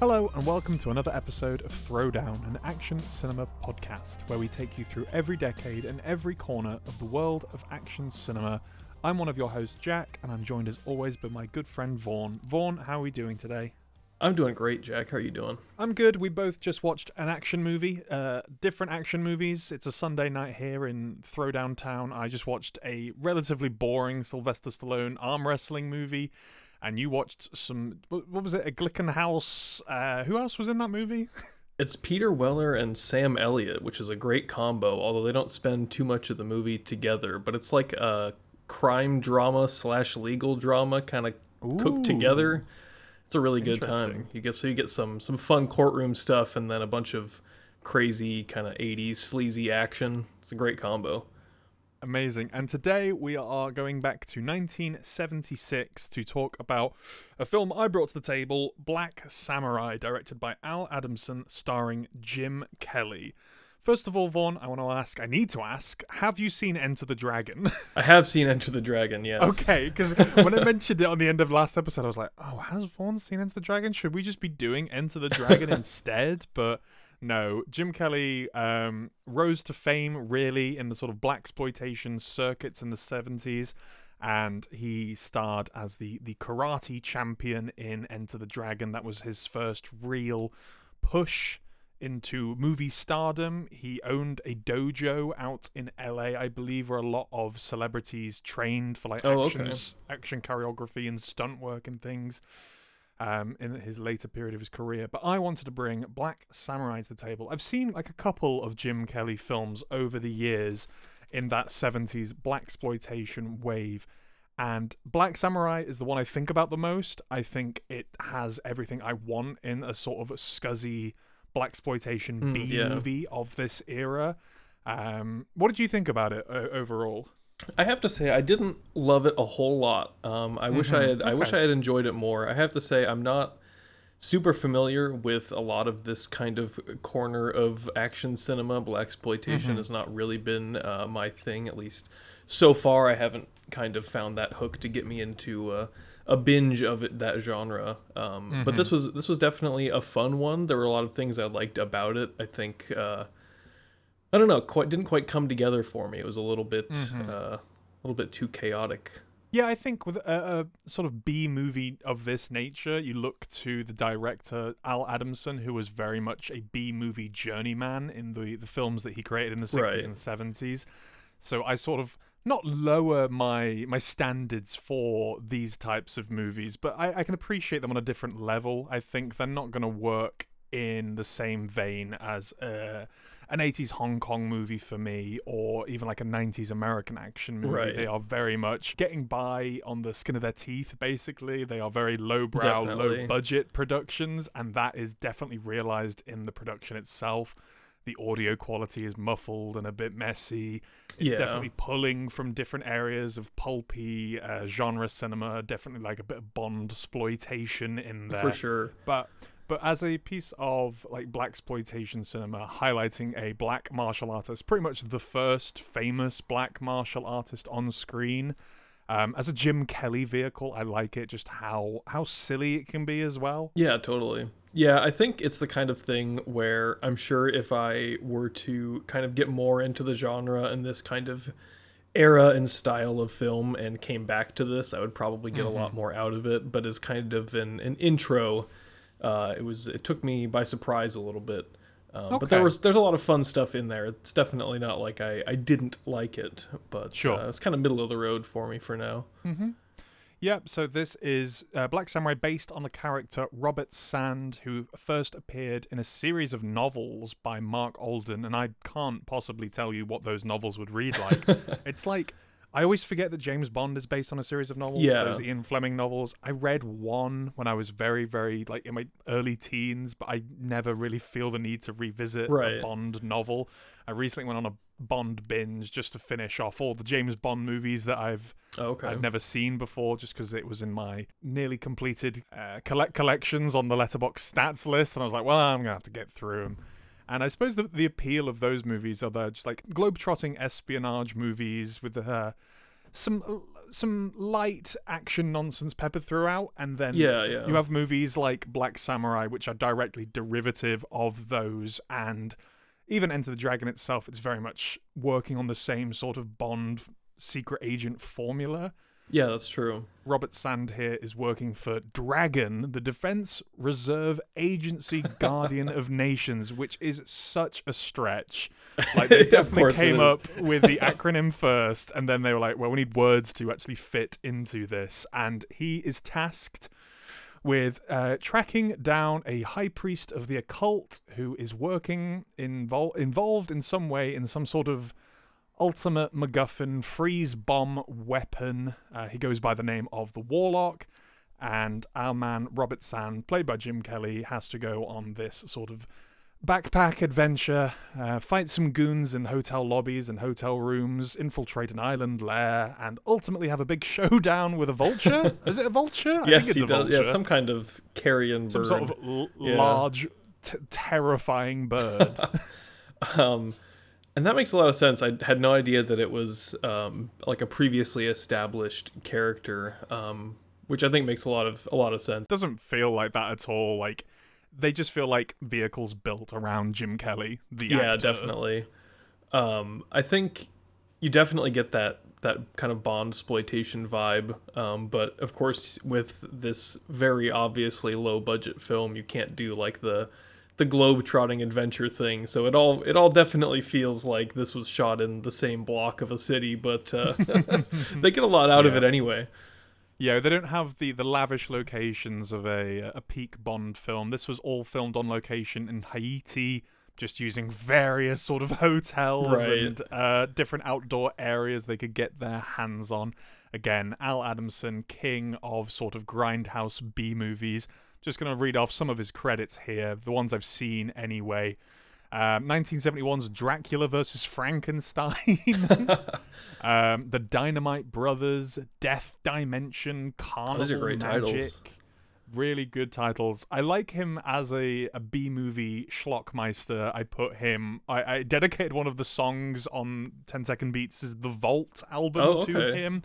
Hello, and welcome to another episode of Throwdown, an action cinema podcast where we take you through every decade and every corner of the world of action cinema. I'm one of your hosts, Jack, and I'm joined as always by my good friend Vaughn. Vaughn, how are we doing today? I'm doing great, Jack. How are you doing? I'm good. We both just watched an action movie, uh, different action movies. It's a Sunday night here in Throwdown Town. I just watched a relatively boring Sylvester Stallone arm wrestling movie and you watched some what was it? A Glickenhaus uh who else was in that movie? It's peter weller and sam elliott which is a great combo although they don't spend too much of the movie together but it's like a crime drama slash legal drama kind of cooked together. It's a really good time. You get so you get some some fun courtroom stuff and then a bunch of crazy kind of 80s sleazy action. It's a great combo Amazing. And today we are going back to 1976 to talk about a film I brought to the table, Black Samurai, directed by Al Adamson, starring Jim Kelly. First of all, Vaughn, I want to ask, I need to ask, have you seen Enter the Dragon? I have seen Enter the Dragon, yes. Okay, because when I mentioned it on the end of last episode, I was like, oh, has Vaughn seen Enter the Dragon? Should we just be doing Enter the Dragon instead? But no, Jim Kelly um, rose to fame really in the sort of blaxploitation circuits in the 70s and he starred as the the karate champion in Enter the Dragon. That was his first real push into movie stardom. He owned a dojo out in LA, I believe, where a lot of celebrities trained for like oh, actions, okay. action choreography and stunt work and things um, in his later period of his career. But I wanted to bring Black Samurai to the table. I've seen like a couple of Jim Kelly films over the years in that 70s blaxploitation wave. And Black Samurai is the one I think about the most. I think it has everything I want in a sort of a scuzzy blaxploitation mm, B yeah. movie of this era. Um, what did you think about it uh, overall? I have to say I didn't love it a whole lot. Um, I mm-hmm. wish I had. Okay. I wish I had enjoyed it more. I have to say I'm not super familiar with a lot of this kind of corner of action cinema. Blaxploitation mm-hmm. has not really been uh, my thing, at least so far. I haven't kind of found that hook to get me into uh, a binge of it that genre. Um, mm-hmm. But this was this was definitely a fun one. There were a lot of things I liked about it. I think. Uh, I don't know, quite didn't quite come together for me. It was a little bit mm-hmm. uh, a little bit too chaotic. Yeah, I think with a, a, sort of B movie of this nature, you look to the director Al Adamson, who was very much a B movie journeyman in the the films that he created in the 60s right. and 70s. So I sort of not lower my my standards for these types of movies, but I, I can appreciate them on a different level. I think they're not going to work in the same vein as uh, an 80s Hong Kong movie for me, or even like a 90s American action movie. Right. They are very much getting by on the skin of their teeth, basically. They are very lowbrow, low budget productions, and that is definitely realized in the production itself. The audio quality is muffled and a bit messy. It's yeah. definitely pulling from different areas of pulpy uh, genre cinema. Definitely like a bit of Bond exploitation in there for sure. But but as a piece of like blaxploitation cinema highlighting a black martial artist, pretty much the first famous black martial artist on screen. Um, as a Jim Kelly vehicle, I like it just how how silly it can be as well. Yeah, totally. Yeah, I think it's the kind of thing where I'm sure if I were to kind of get more into the genre and this kind of era and style of film and came back to this, I would probably get mm-hmm. a lot more out of it. But as kind of an, an intro, uh, it was it took me by surprise a little bit. Um, okay. But there was there's a lot of fun stuff in there. It's definitely not like I, I didn't like it, but sure. uh, it's kind of middle of the road for me for now. Mm-hmm. Yep. So this is uh, Black Samurai, based on the character Robert Sand, who first appeared in a series of novels by Mark Alden, and I can't possibly tell you what those novels would read like. it's like I always forget that James Bond is based on a series of novels. Yeah. Those Ian Fleming novels. I read one when I was very, very like in my early teens, but I never really feel the need to revisit right. a Bond novel. I recently went on a Bond binge just to finish off all the James Bond movies that I've oh, okay. I've never seen before, just because it was in my nearly completed uh, collect collections on the Letterboxd stats list, and I was like, well, I'm gonna have to get through them. And I suppose the, the appeal of those movies are the just like globe-trotting espionage movies with uh, some some light action nonsense peppered throughout, and then yeah, yeah. you have movies like Black Samurai, which are directly derivative of those, and even Enter the Dragon itself. It's very much working on the same sort of Bond secret agent formula. Yeah, that's true. Robert Sand here is working for Dragon, the Defense Reserve Agency Guardian of Nations, which is such a stretch. Like they definitely came up with the acronym first, and then they were like, "Well, we need words to actually fit into this." And he is tasked with uh, tracking down a high priest of the occult who is working invol- involved in some way in some sort of ultimate MacGuffin freeze bomb weapon. Uh, he goes by the name of the Warlock, and our man Robert Sand, played by Jim Kelly, has to go on this sort of backpack adventure, uh, fight some goons in hotel lobbies and hotel rooms, infiltrate an island lair, and ultimately have a big showdown with a vulture. Is it a vulture? yes, he does. Vulture. Yeah, some kind of carrion some sort of l- yeah. large, t- terrifying bird. um, and that makes a lot of sense. I had no idea that it was um, like a previously established character, um, which I think makes a lot of a lot of sense. Doesn't feel like that at all. Like they just feel like vehicles built around Jim Kelly, the yeah, actor. definitely. Um, I think you definitely get that that kind of Bond exploitation vibe. Um, but of course, with this very obviously low budget film, you can't do like the the globe trotting adventure thing. So it all it all definitely feels like this was shot in the same block of a city, but uh, they get a lot out yeah. of it anyway. Yeah, they don't have the, the lavish locations of a a peak Bond film. This was all filmed on location in Haiti, just using various sort of hotels right. and uh, different outdoor areas they could get their hands on. Again, Al Adamson, king of sort of grindhouse B movies just going to read off some of his credits here, the ones I've seen anyway. Um, 1971's Dracula versus Frankenstein, um, The Dynamite Brothers, Death Dimension, Carnival Those are great Magic. Titles really good titles. I like him as a, a B movie schlockmeister. I put him. I, I dedicated one of the songs on 10 Second Beats is the Vault album oh, okay. to him.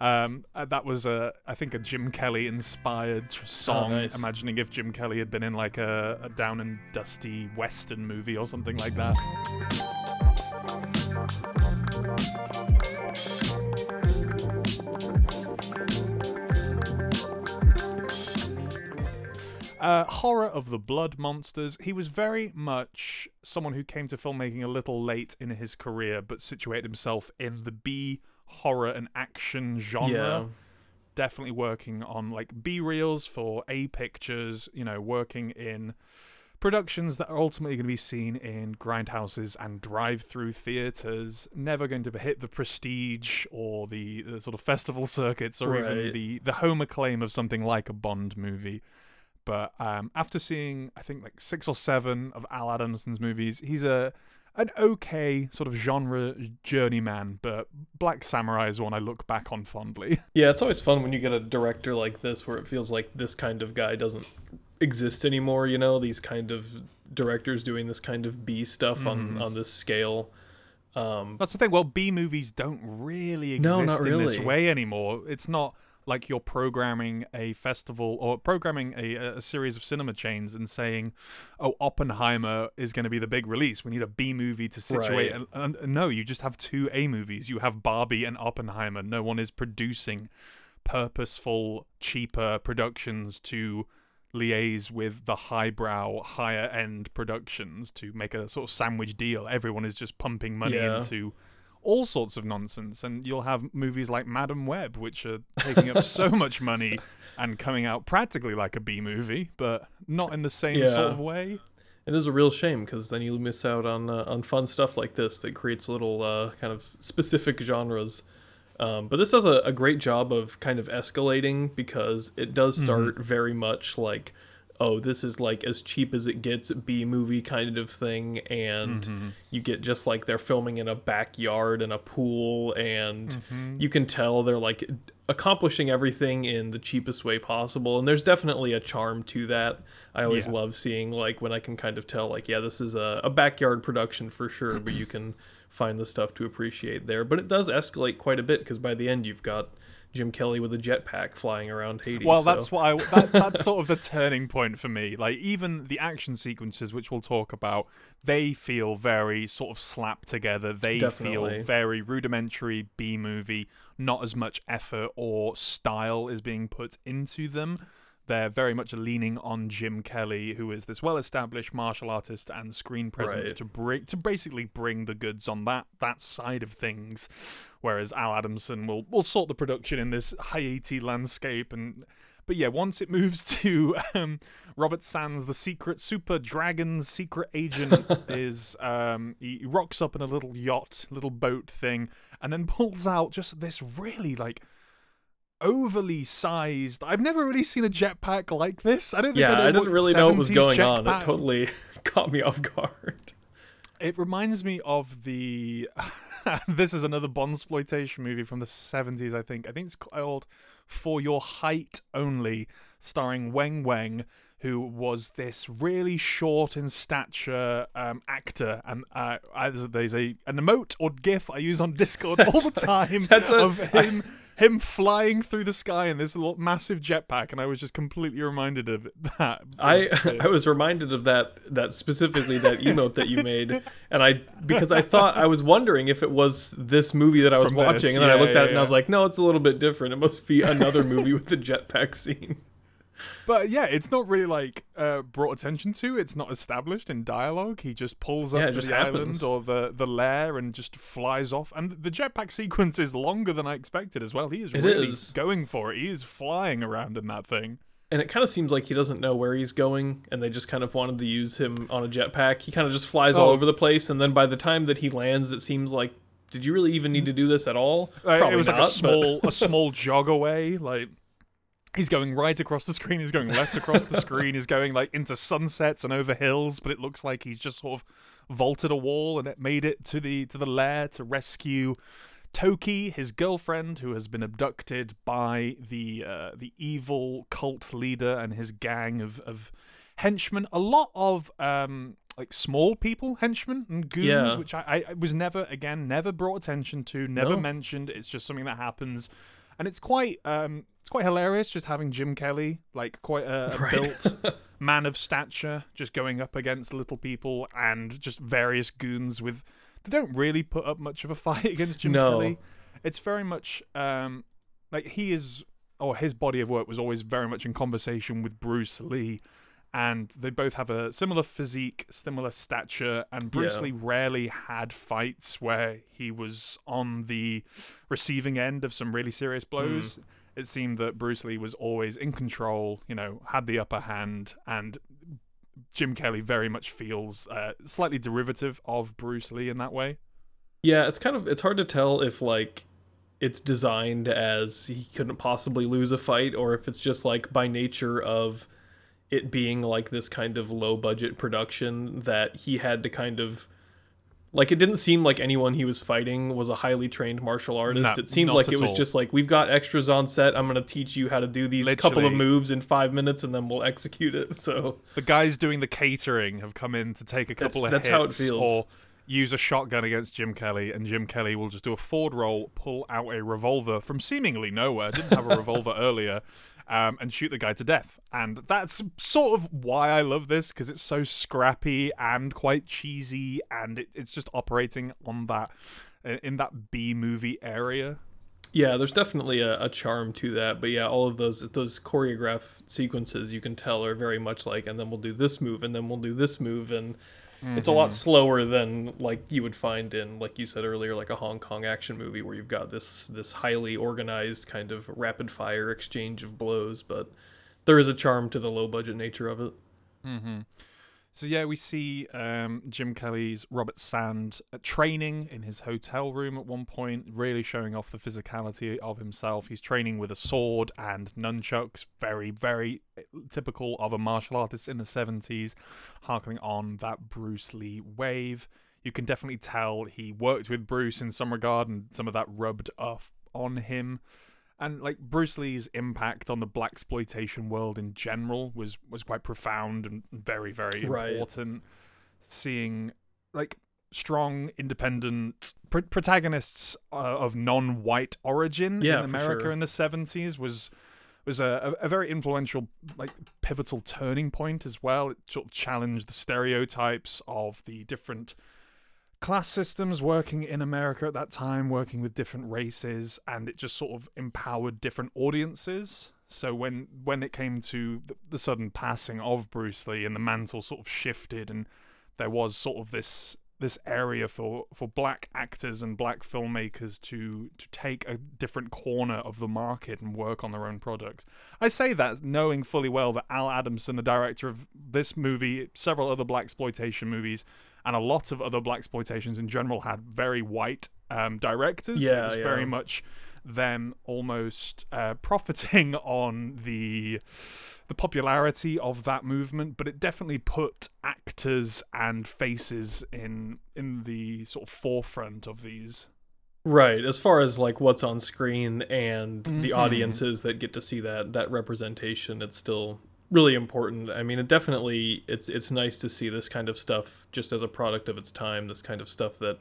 Um, uh, that was a I think a Jim Kelly inspired oh, song. Oh, nice. Imagining if Jim Kelly had been in like a, a down and dusty western movie or something like that. Uh, horror of the blood monsters. He was very much someone who came to filmmaking a little late in his career, but situated himself in the B horror and action genre. Yeah. Definitely working on like B reels for A pictures. You know, working in productions that are ultimately going to be seen in grindhouses and drive-through theaters. Never going to hit the prestige or the, the sort of festival circuits or right. even the the home acclaim of something like a Bond movie. But um, after seeing, I think like six or seven of Al Adamson's movies, he's a an okay sort of genre journeyman, but Black Samurai is one I look back on fondly. Yeah, it's always fun when you get a director like this where it feels like this kind of guy doesn't exist anymore, you know, these kind of directors doing this kind of B stuff mm. on mm-hmm. on this scale. Um, That's the thing. Well, B movies don't really exist no, in really. this way anymore. It's not like you're programming a festival or programming a, a series of cinema chains and saying, "Oh, Oppenheimer is going to be the big release. We need a B movie to situate." Right. And, and no, you just have two A movies. You have Barbie and Oppenheimer. No one is producing purposeful, cheaper productions to liaise with the highbrow, higher end productions to make a sort of sandwich deal. Everyone is just pumping money yeah. into all sorts of nonsense. And you'll have movies like Madame Web, which are taking up so much money and coming out practically like a B movie, but not in the same yeah. sort of way. It is a real shame because then you miss out on uh, on fun stuff like this that creates little uh, kind of specific genres. Um, but this does a, a, great job of kind of escalating because it does mm-hmm. start mm-hmm. very much like oh, this is like as cheap as it gets B movie kind of thing, and mm-hmm. you get just like they're filming in a backyard and a pool, and mm-hmm. you can tell they're like accomplishing everything in the cheapest way possible, and there's definitely a charm to that. I always yeah. love seeing like when I can kind of tell like yeah, this is a, a backyard production for sure, but you can find the stuff to appreciate there. But it does escalate quite a bit because by the end you've got Jim Kelly with a jetpack flying around Haiti. Well, so. that's what I. That, that's sort of the turning point for me. Like even the action sequences, which we'll talk about, they feel very sort of slapped together. They Definitely. feel very rudimentary B movie. Not as much effort or style is being put into them. They're very much leaning on Jim Kelly, who is this well-established martial artist and screen presence, Right. to bring to basically bring the goods on that that side of things. Whereas Al Adamson will will sort the production in this Haiti landscape and. But yeah, once it moves to um, Robert Sands, the secret super dragon secret agent is um, he rocks up in a little yacht, little boat thing, and then pulls out just this really like overly sized. I've never really seen a jetpack like this. I don't think yeah, I, I didn't really know what was 70s going on. It totally caught me off guard. It reminds me of the. this is another Bond exploitation movie from the seventies. I think. I think it's called "For Your Height Only," starring Weng Weng, who was this really short in stature um, actor. And uh, there's a an emote or GIF I use on Discord all the time that's a- of him. Him flying through the sky in this little massive jetpack, and I was just completely reminded of that. I I was reminded of that that specifically that emote that you made, and I because I thought I was wondering if it was this movie that I was From watching, this, and then I yeah, looked yeah, at it and I was like, no, it's a little bit different. It must be another movie with the jetpack scene. But yeah, it's not really like uh, brought attention to. It's not established in dialogue. He just pulls up Yeah, to just the happens. island or the the lair and just flies off. And the jetpack sequence is longer than I expected as well. He is It really is. going for it. He is flying around in that thing. And it kind of seems like he doesn't know where he's going, and they just kind of wanted to use him on a jetpack. He kind of just flies all Oh. over the place, and then by the time that he lands, it seems like, did you really even need to do this at all? Uh, Probably it was like a small a small jog away. Like he's going right across the screen. He's going left across the screen. He's going like into sunsets and over hills. But it looks like he's just sort of vaulted a wall and it made it to the to the lair to rescue. Toki, his girlfriend, who has been abducted by the uh, the evil cult leader and his gang of, of henchmen. A lot of um, like small people, henchmen and goons, Yeah. which I, I- was never again never brought attention to, never No. mentioned. It's just something that happens, and it's quite um, it's quite hilarious just having Jim Kelly, like quite a, a Right. built man of stature, just going up against little people and just various goons with. They don't really put up much of a fight against Jim No. Kelly. It's very much um, like he is, or his body of work was always very much in conversation with Bruce Lee, and they both have a similar physique, similar stature, and Bruce Yeah. Lee rarely had fights where he was on the receiving end of some really serious blows. It seemed that Bruce Lee was always in control, you know, had the upper hand, and Jim Kelly very much feels uh, slightly derivative of Bruce Lee in that way. Yeah, it's kind of it's hard to tell if like it's designed as he couldn't possibly lose a fight or if it's just like by nature of it being like this kind of low budget production that he had to kind of like it didn't seem like anyone he was fighting was a highly trained martial artist. No, it seemed like it was all. just like we've got extras on set. I'm going to teach you how to do these couple of moves in 5 minutes and then we'll execute it. So The guys doing the catering have come in to take a That's- couple of that's hits how it feels. or use a shotgun against Jim Kelly, and Jim Kelly will just do a forward roll, pull out a revolver from seemingly nowhere, didn't have a revolver earlier, um, and shoot the guy to death. And that's sort of why I love this because it's so scrappy and quite cheesy, and it, it's just operating on that in that B movie area. Yeah, there's definitely a, a charm to that, but yeah, all of those those choreographed sequences you can tell are very much like, and then we'll do this move, and then we'll do this move, and it's a lot mm-hmm. slower than like you would find in, like you said earlier, like a Hong Kong action movie where you've got this this highly organized kind of rapid fire exchange of blows, but there is a charm to the low budget nature of it. Mm-hmm. So yeah, we see um, Jim Kelly's Robert Sand training in his hotel room at one point, really showing off the physicality of himself. He's training with a sword and nunchucks, very, very uh, typical of a martial artist in the seventies, harkening on that Bruce Lee wave. You can definitely tell he worked with Bruce in some regard, and some of that rubbed off on him and like Bruce Lee's impact on the blaxploitation world in general was was quite profound and very very Right. important. Seeing like strong, independent pr- protagonists uh, of non-white origin Yeah, in America sure. in the seventies was was a, a, a very influential, like pivotal turning point as well. It sort of challenged the stereotypes of the different class systems working in America at that time, working with different races, and it just sort of empowered different audiences. So when when it came to the, the sudden passing of Bruce Lee and the mantle sort of shifted, and there was sort of this this area for for black actors and black filmmakers to to take a different corner of the market and work on their own products. I say that knowing fully well that Al Adamson, the director of this movie, several other blaxploitation movies, and a lot of other blaxploitations in general had very white um, directors. Yeah, it was yeah. very much them almost uh, profiting on the the popularity of that movement, but it definitely put actors and faces in in the sort of forefront of these. Right, as far as like what's on screen and the Mhm. audiences that get to see that that representation, it's still really important. I mean, it definitely it's it's nice to see this kind of stuff just as a product of its time, this kind of stuff that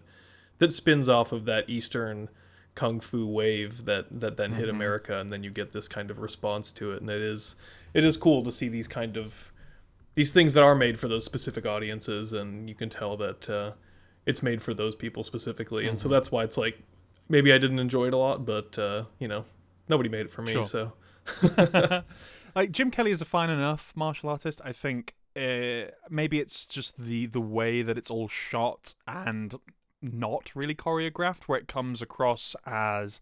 that spins off of that eastern kung fu wave that that then hit Mhm. America and then you get this kind of response to it and it is it is cool to see these kind of these things that are made for those specific audiences and you can tell that uh, it's made for those people specifically and so Mm-hmm. that's why it's like maybe i didn't enjoy it a lot but uh, you know nobody made it for me Sure. so like Jim Kelly is a fine enough martial artist. I think uh, maybe it's just the the way that it's all shot and not really choreographed, where it comes across as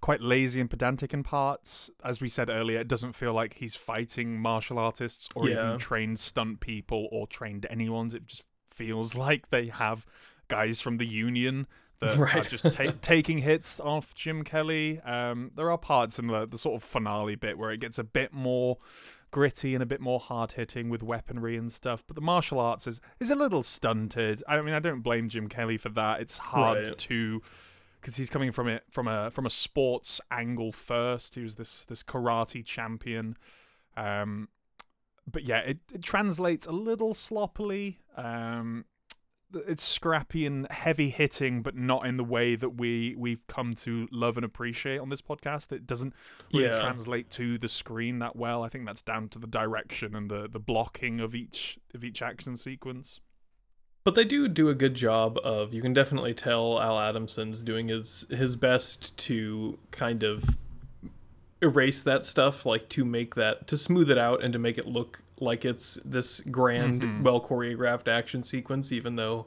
quite lazy and pedantic in parts. As we said earlier, it doesn't feel like he's fighting martial artists or Yeah. even trained stunt people or trained anyone's. It just feels like they have guys from the union that are just ta- taking hits off Jim Kelly. Um, there are parts in the, the sort of finale bit where it gets a bit more gritty and a bit more hard hitting with weaponry and stuff. But the martial arts is is a little stunted. I mean, I don't blame Jim Kelly for that. It's hard Right. to because he's coming from it from a from a sports angle first. He was this this karate champion. Um, but yeah, it, it translates a little sloppily. Um, it's scrappy and heavy hitting, but not in the way that we we've come to love and appreciate on this podcast. It doesn't really Yeah. translate to the screen that well. I think that's down to the direction and the the blocking of each of each action sequence. but they do do a good job of you can definitely tell al adamson's doing his his best to kind of erase that stuff like to make that to smooth it out and to make it look like it's this grand Mhm. well choreographed action sequence even though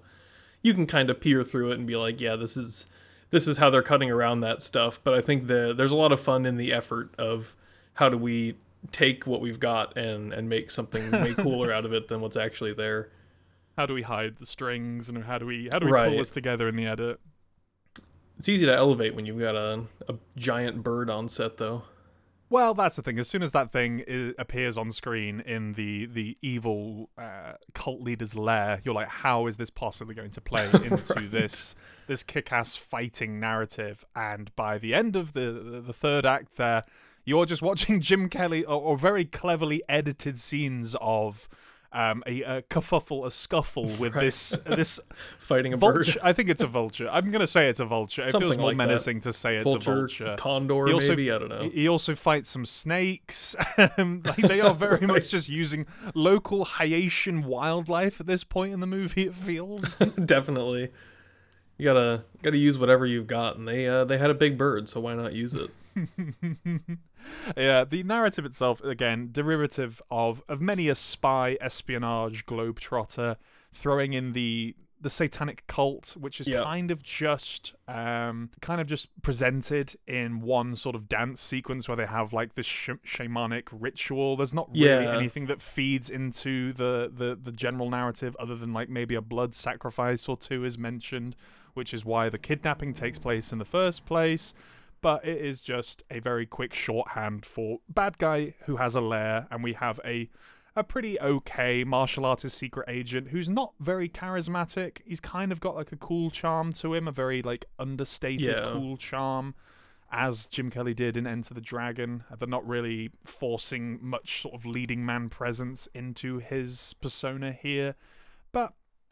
you can kind of peer through it and be like yeah this is this is how they're cutting around that stuff but i think the there's a lot of fun in the effort of how do we take what we've got and and make something way cooler out of it than what's actually there How do we hide the strings and how do we how do we Right. pull this together in the edit? It's easy to elevate when you've got a, a giant bird on set, though. Well, that's the thing. As soon as that thing i appears on screen in the the evil uh, cult leader's lair, you're like, how is this possibly going to play into Right. this this kick-ass fighting narrative? And by the end of the the, the third act, there, you're just watching Jim Kelly or, or very cleverly edited scenes of. Um, a, a kerfuffle, a scuffle with Right. this this Fighting a vulture. bird. I think it's a vulture. I'm gonna say it's a vulture. It feels more like that. menacing to say it's Vulture, a vulture. condor, He also- maybe? I don't know. He also fights some snakes. Um, like they are very much just using local Haitian wildlife at this point in the movie. It feels. Definitely. You gotta gotta use whatever you've got, and they uh, they had a big bird, so why not use it? yeah, the narrative itself, again, derivative of of many a spy, espionage, globetrotter, throwing in the the satanic cult, which is Yeah. kind of just um kind of just presented in one sort of dance sequence where they have like this sh- shamanic ritual. There's not really Yeah. anything that feeds into the, the the general narrative other than like maybe a blood sacrifice or two is mentioned, which is why the kidnapping takes place in the first place but it is just a very quick shorthand for bad guy who has a lair, and we have a a pretty okay martial artist secret agent who's not very charismatic. He's kind of got like a cool charm to him, a very like understated Yeah. cool charm, as Jim Kelly did in Enter the Dragon. They're not really forcing much sort of leading man presence into his persona here,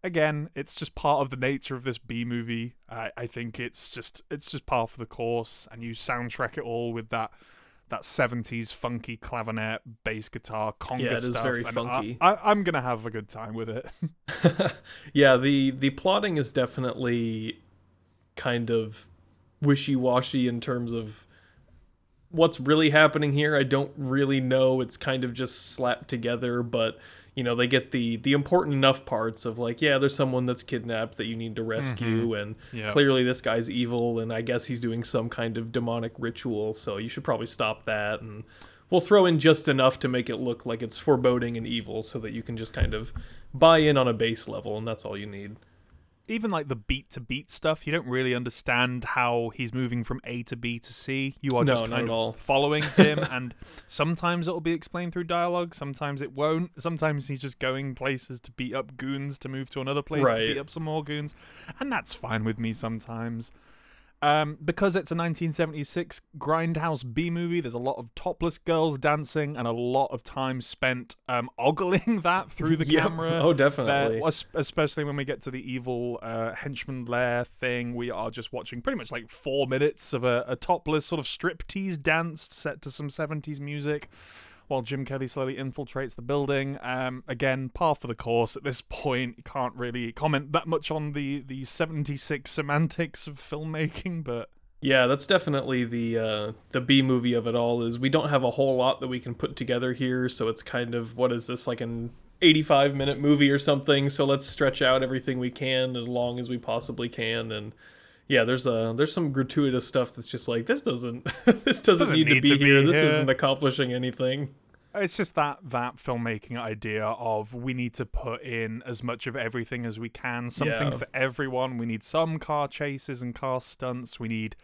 again, it's just part of the nature of this B movie. I I think it's just it's just part of the course, and you soundtrack it all with that that 70s funky clavinet, bass guitar, conga yeah, it is stuff. very funky. I, I'm gonna have a good time with it. yeah, the the plotting is definitely kind of wishy-washy in terms of what's really happening here. I don't really know. It's kind of just slapped together, but you know, they get the the important enough parts of like, yeah, there's someone that's kidnapped that you need to rescue mm-hmm. and Yeah. clearly this guy's evil and I guess he's doing some kind of demonic ritual, so you should probably stop that and we'll throw in just enough to make it look like it's foreboding and evil so that you can just kind of buy in on a base level and that's all you need. Even like the beat to beat stuff, you don't really understand how he's moving from A to B to C. You are No, just kind of following him, and sometimes it'll be explained through dialogue, sometimes it won't. Sometimes he's just going places to beat up goons to move to another place to beat up some more goons, and that's fine with me sometimes. Um, because it's a 1976 grindhouse B movie, there's a lot of topless girls dancing and a lot of time spent um, ogling that through the camera. Oh, definitely. there, especially when we get to the evil uh, henchman lair thing, we are just watching pretty much like four minutes of a, a topless sort of striptease dance set to some 70s music while Jim Kelly slowly infiltrates the building. Um, again, par for the course at this point. Can't really comment that much on the, the 76 semantics of filmmaking, but Yeah, that's definitely the uh, the B movie of it all. Is we don't have a whole lot that we can put together here, so it's kind of what is this like an 85 minute movie or something? So let's stretch out everything we can as long as we possibly can, and yeah, there's a there's some gratuitous stuff that's just like this doesn't this doesn't, Doesn't need, to be to be here. This here. isn't accomplishing anything. It's just that that filmmaking idea of we need to put in as much of everything as we can, something Yeah. for everyone. We need some car chases and car stunts. We need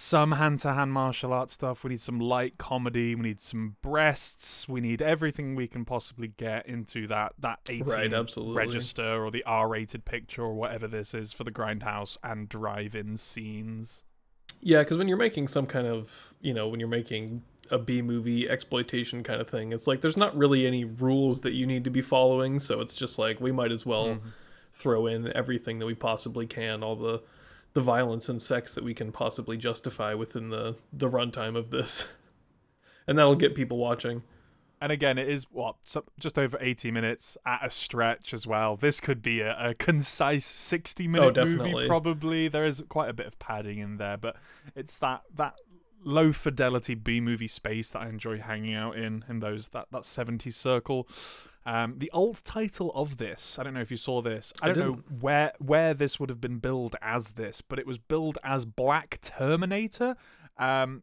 some hand-to-hand martial arts stuff. We need some light comedy. We need some breasts. We need everything we can possibly get into that that 18 Right, absolutely. register or the R-rated picture or whatever this is for the grindhouse and drive-in scenes. Yeah, because when you're making some kind of, you know, when you're making a B movie exploitation kind of thing, it's like there's not really any rules that you need to be following. So it's just like we might as well Mm-hmm. throw in everything that we possibly can, all the the violence and sex that we can possibly justify within the the runtime of this, and that'll get people watching. And again, it is what just over eighty minutes at a stretch as well. This could be a, a concise sixty-minute oh, movie. Oh, definitely. Probably there is quite a bit of padding in there, but it's that that low fidelity B movie space that I enjoy hanging out in in those that that seventies circle. Um, the alt title of this, I don't know if you saw this. I I don't know where where this would have been billed as this, but it was billed as Black Terminator. Um,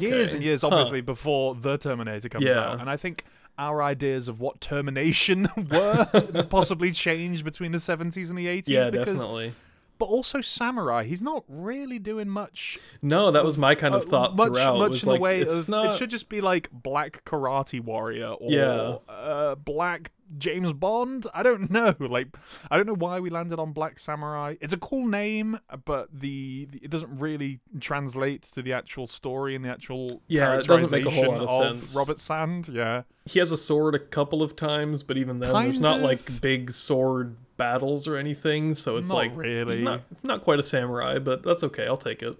years and Okay. years, Huh. obviously, before the Terminator comes Yeah. out, and I think our ideas of what termination were possibly changed between the 70s and the 80s. Yeah, because, definitely. But also Samurai, he's not really doing much. No, that was my kind of uh, thought much, throughout. much in like, the way of not... it should just be like Black Karate Warrior or Yeah. uh, Black James Bond. I don't know. Like I don't know why we landed on Black Samurai. It's a cool name, but the, the it doesn't really translate to the actual story and the actual Yeah, it doesn't make a whole lot of characterization sense. Robert Sand. Yeah. he has a sword a couple of times, but even then, there's Kind not like big sword battles or anything. So it's Not like really. he's not not quite a samurai, but that's okay. I'll take it.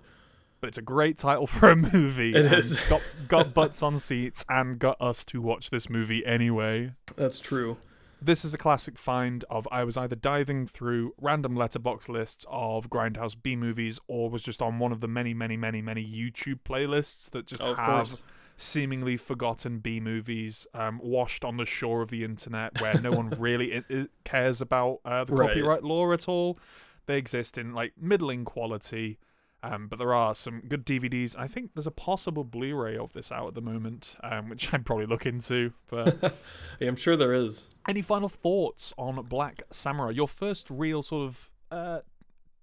But it's a great title for a movie. It is. got got butts on seats and got us to watch this movie anyway. That's true. This is a classic find of I was either diving through random Letterboxd lists of Grindhouse B movies or was just on one of the many, many, many, many YouTube playlists that just Oh, have course. Seemingly forgotten B movies um, washed on the shore of the internet where no one really i- i- cares about uh, the Right. copyright law at all. They exist in like middling quality. Um, but there are some good DVDs. I think there's a possible Blu-ray of this out at the moment, um, which I'd probably look into. But Yeah, I'm sure there is. any final thoughts on Black Samurai? Your first real sort of uh,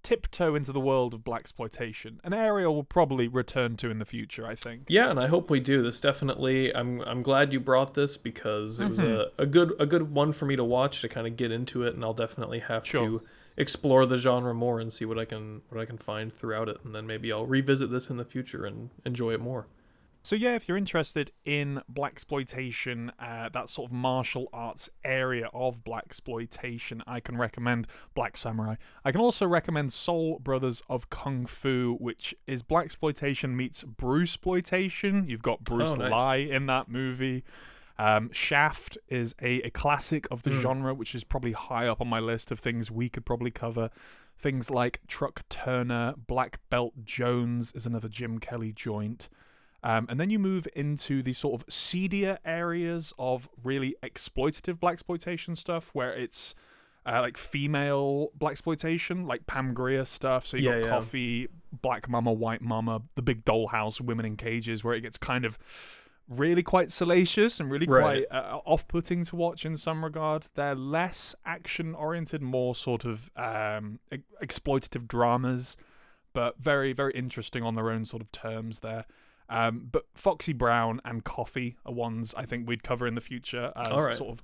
tiptoe into the world of blaxploitation, an area we'll probably return to in the future. I think. Yeah, and I hope we do. This definitely. I'm I'm glad you brought this because it was Mm-hmm. a, a good a good one for me to watch to kind of get into it, and I'll definitely have Sure. to explore the genre more and see what I can what I can find throughout it, and then maybe I'll revisit this in the future and enjoy it more. So yeah, if you're interested in blaxploitation, uh, that sort of martial arts area of blaxploitation, I can recommend Black Samurai. I can also recommend Soul Brothers of Kung Fu, which is blaxploitation meets Bruce exploitation. You've got Bruce Oh, nice. Lee in that movie. Um, Shaft is a, a classic of the Mm. genre, which is probably high up on my list of things we could probably cover. Things like Truck Turner, Black Belt Jones is another Jim Kelly joint. Um, and then you move into the sort of seedier areas of really exploitative blaxploitation stuff, where it's uh, like female blaxploitation, like Pam Grier stuff. So you Yeah, got yeah. Coffy, Black Mama, White Mama, The Big Dollhouse, Women in Cages, where it gets kind of really quite salacious and really Right. quite uh, off-putting to watch in some regard. They're less action-oriented, more sort of um, e- exploitative dramas, but very, very interesting on their own sort of terms there. Um, but Foxy Brown and Coffy are ones I think we'd cover in the future as right. sort of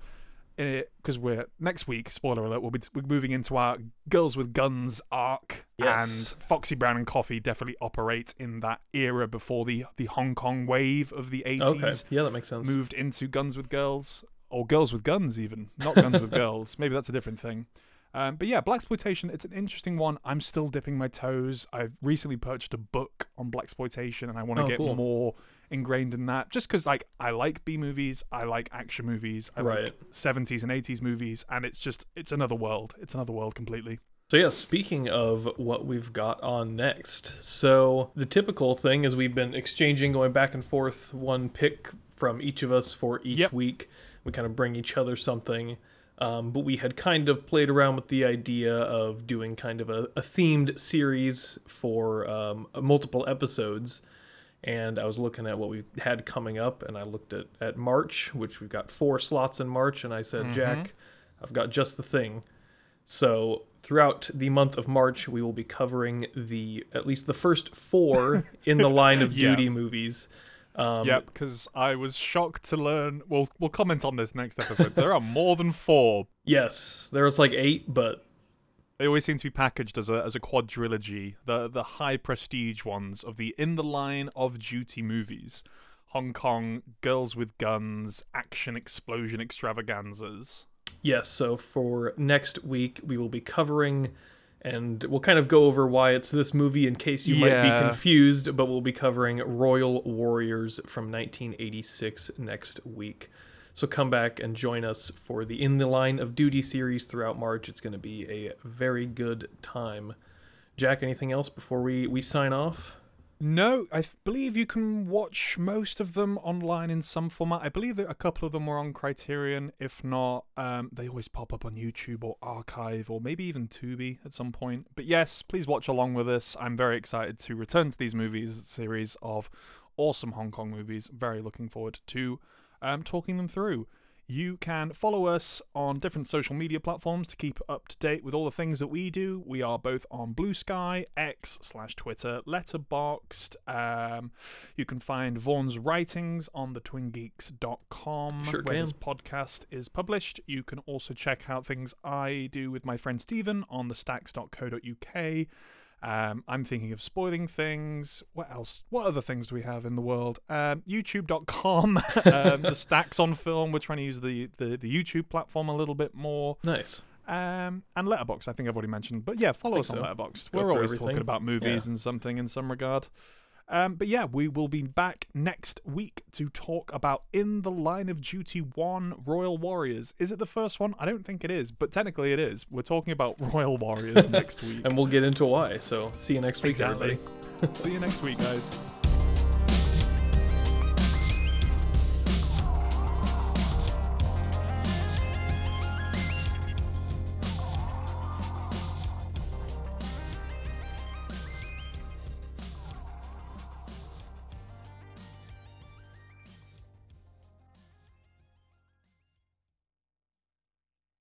because we're next week. Spoiler alert: we'll be we're moving into our Girls with Guns arc, Yes. and Foxy Brown and Coffy definitely operate in that era before the the Hong Kong wave of the eighties Okay. Yeah, that makes sense. moved into Guns with Girls or Girls with Guns, even not Guns with Girls. Maybe that's a different thing. Um, but yeah, blaxploitation. It's an interesting one. I'm still dipping my toes. I've recently purchased a book on blaxploitation, and I want to Oh, get cool. more ingrained in that. Just because, like, I like B movies, I like action movies, I Right. like 70s and 80s movies, and it's just it's another world. It's another world completely. So yeah, speaking of what we've got on next, so the typical thing is we've been exchanging, going back and forth, one pick from each of us for each Yep. week. We kind of bring each other something, um, but we had kind of played around with the idea of doing kind of a, a themed series for um, multiple episodes. And I was looking at what we had coming up, and I looked at, at March, which we've got four slots in March, and I said, Jack, I've got just the thing. So throughout the month of March, we will be covering the at least the first four in the line of Yeah. duty movies. Um, yep, because I was shocked to learn. We'll we'll comment on this next episode. there are more than four. Yes, there was like eight, but They always seem to be packaged as a as a quadrilogy, the the high prestige ones of the in the line of duty movies. Hong Kong, Girls with Guns, Action Explosion Extravaganzas. yes. So for next week, we will be covering, and we'll kind of go over why it's this movie in case you might be confused. But we'll be covering Royal Warriors from 1986 next week. So come back and join us for the In the Line of Duty series throughout March. It's going to be a very good time. Jack, anything else before we, we sign off? No, I believe you can watch most of them online in some format. I believe that a couple of them were on Criterion. If not, um, they always pop up on YouTube or Archive or maybe even Tubi at some point. But yes, please watch along with us. I'm very excited to return to these movies, series of awesome Hong Kong movies. Very looking forward to um, talking them through. You can follow us on different social media platforms to keep up to date with all the things that we do. We are both on Bluesky, X slash Twitter, Letterboxd. Um, you can find Vaughn's writings on the twingeeks.com Sure where can. this podcast is published. You can also check out things I do with my friend Stephen on the stacks.co.uk. Um, I'm thinking of spoiling things. What else? What other things do we have in the world? Um, YouTube.com, um, the Stacks on Film. We're trying to use the, the, the YouTube platform a little bit more. Nice. Um, and Letterboxd, I think I've already mentioned. But yeah, follow us on so. Letterboxd. Go We're always everything. talking about movies Yeah. and something in some regard. Um, but yeah, we will be back next week to talk about In the Line of Duty 1 Royal Warriors. Is it the first one? I don't think it is, but technically it is. We're talking about Royal Warriors next week. And we'll get into why. So see you next week, Exactly. everybody. See you next week, guys.